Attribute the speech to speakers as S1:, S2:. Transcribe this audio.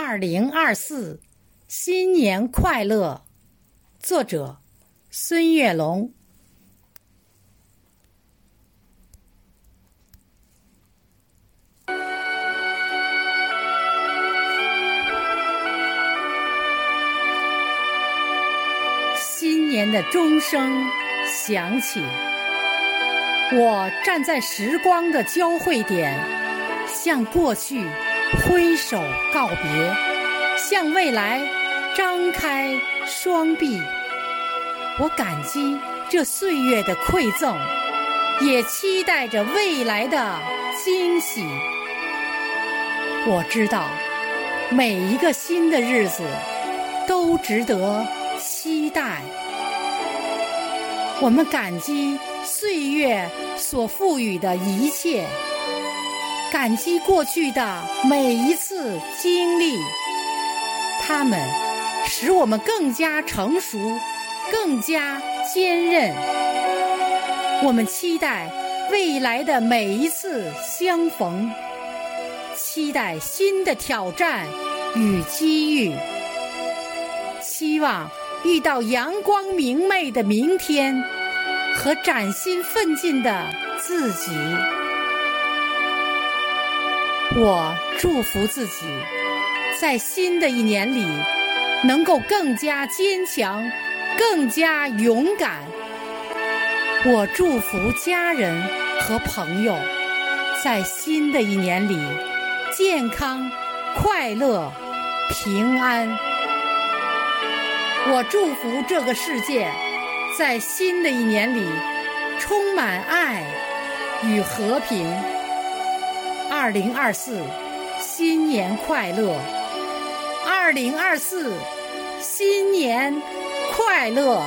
S1: 二零二四，新年快乐！作者：孙月龙。新年的钟声响起，我站在时光的交汇点，向过去。挥手告别，向未来张开双臂。我感激这岁月的馈赠，也期待着未来的惊喜。我知道，每一个新的日子都值得期待。我们感激岁月所赋予的一切。感激过去的每一次经历，他们使我们更加成熟，更加坚韧。我们期待未来的每一次相逢，期待新的挑战与机遇，期望遇到阳光明媚的明天和崭新奋进的自己。我祝福自己，在新的一年里能够更加坚强，更加勇敢。我祝福家人和朋友，在新的一年里健康、快乐、平安。我祝福这个世界，在新的一年里充满爱与和平。二零二四，新年快乐！二零二四，新年快乐！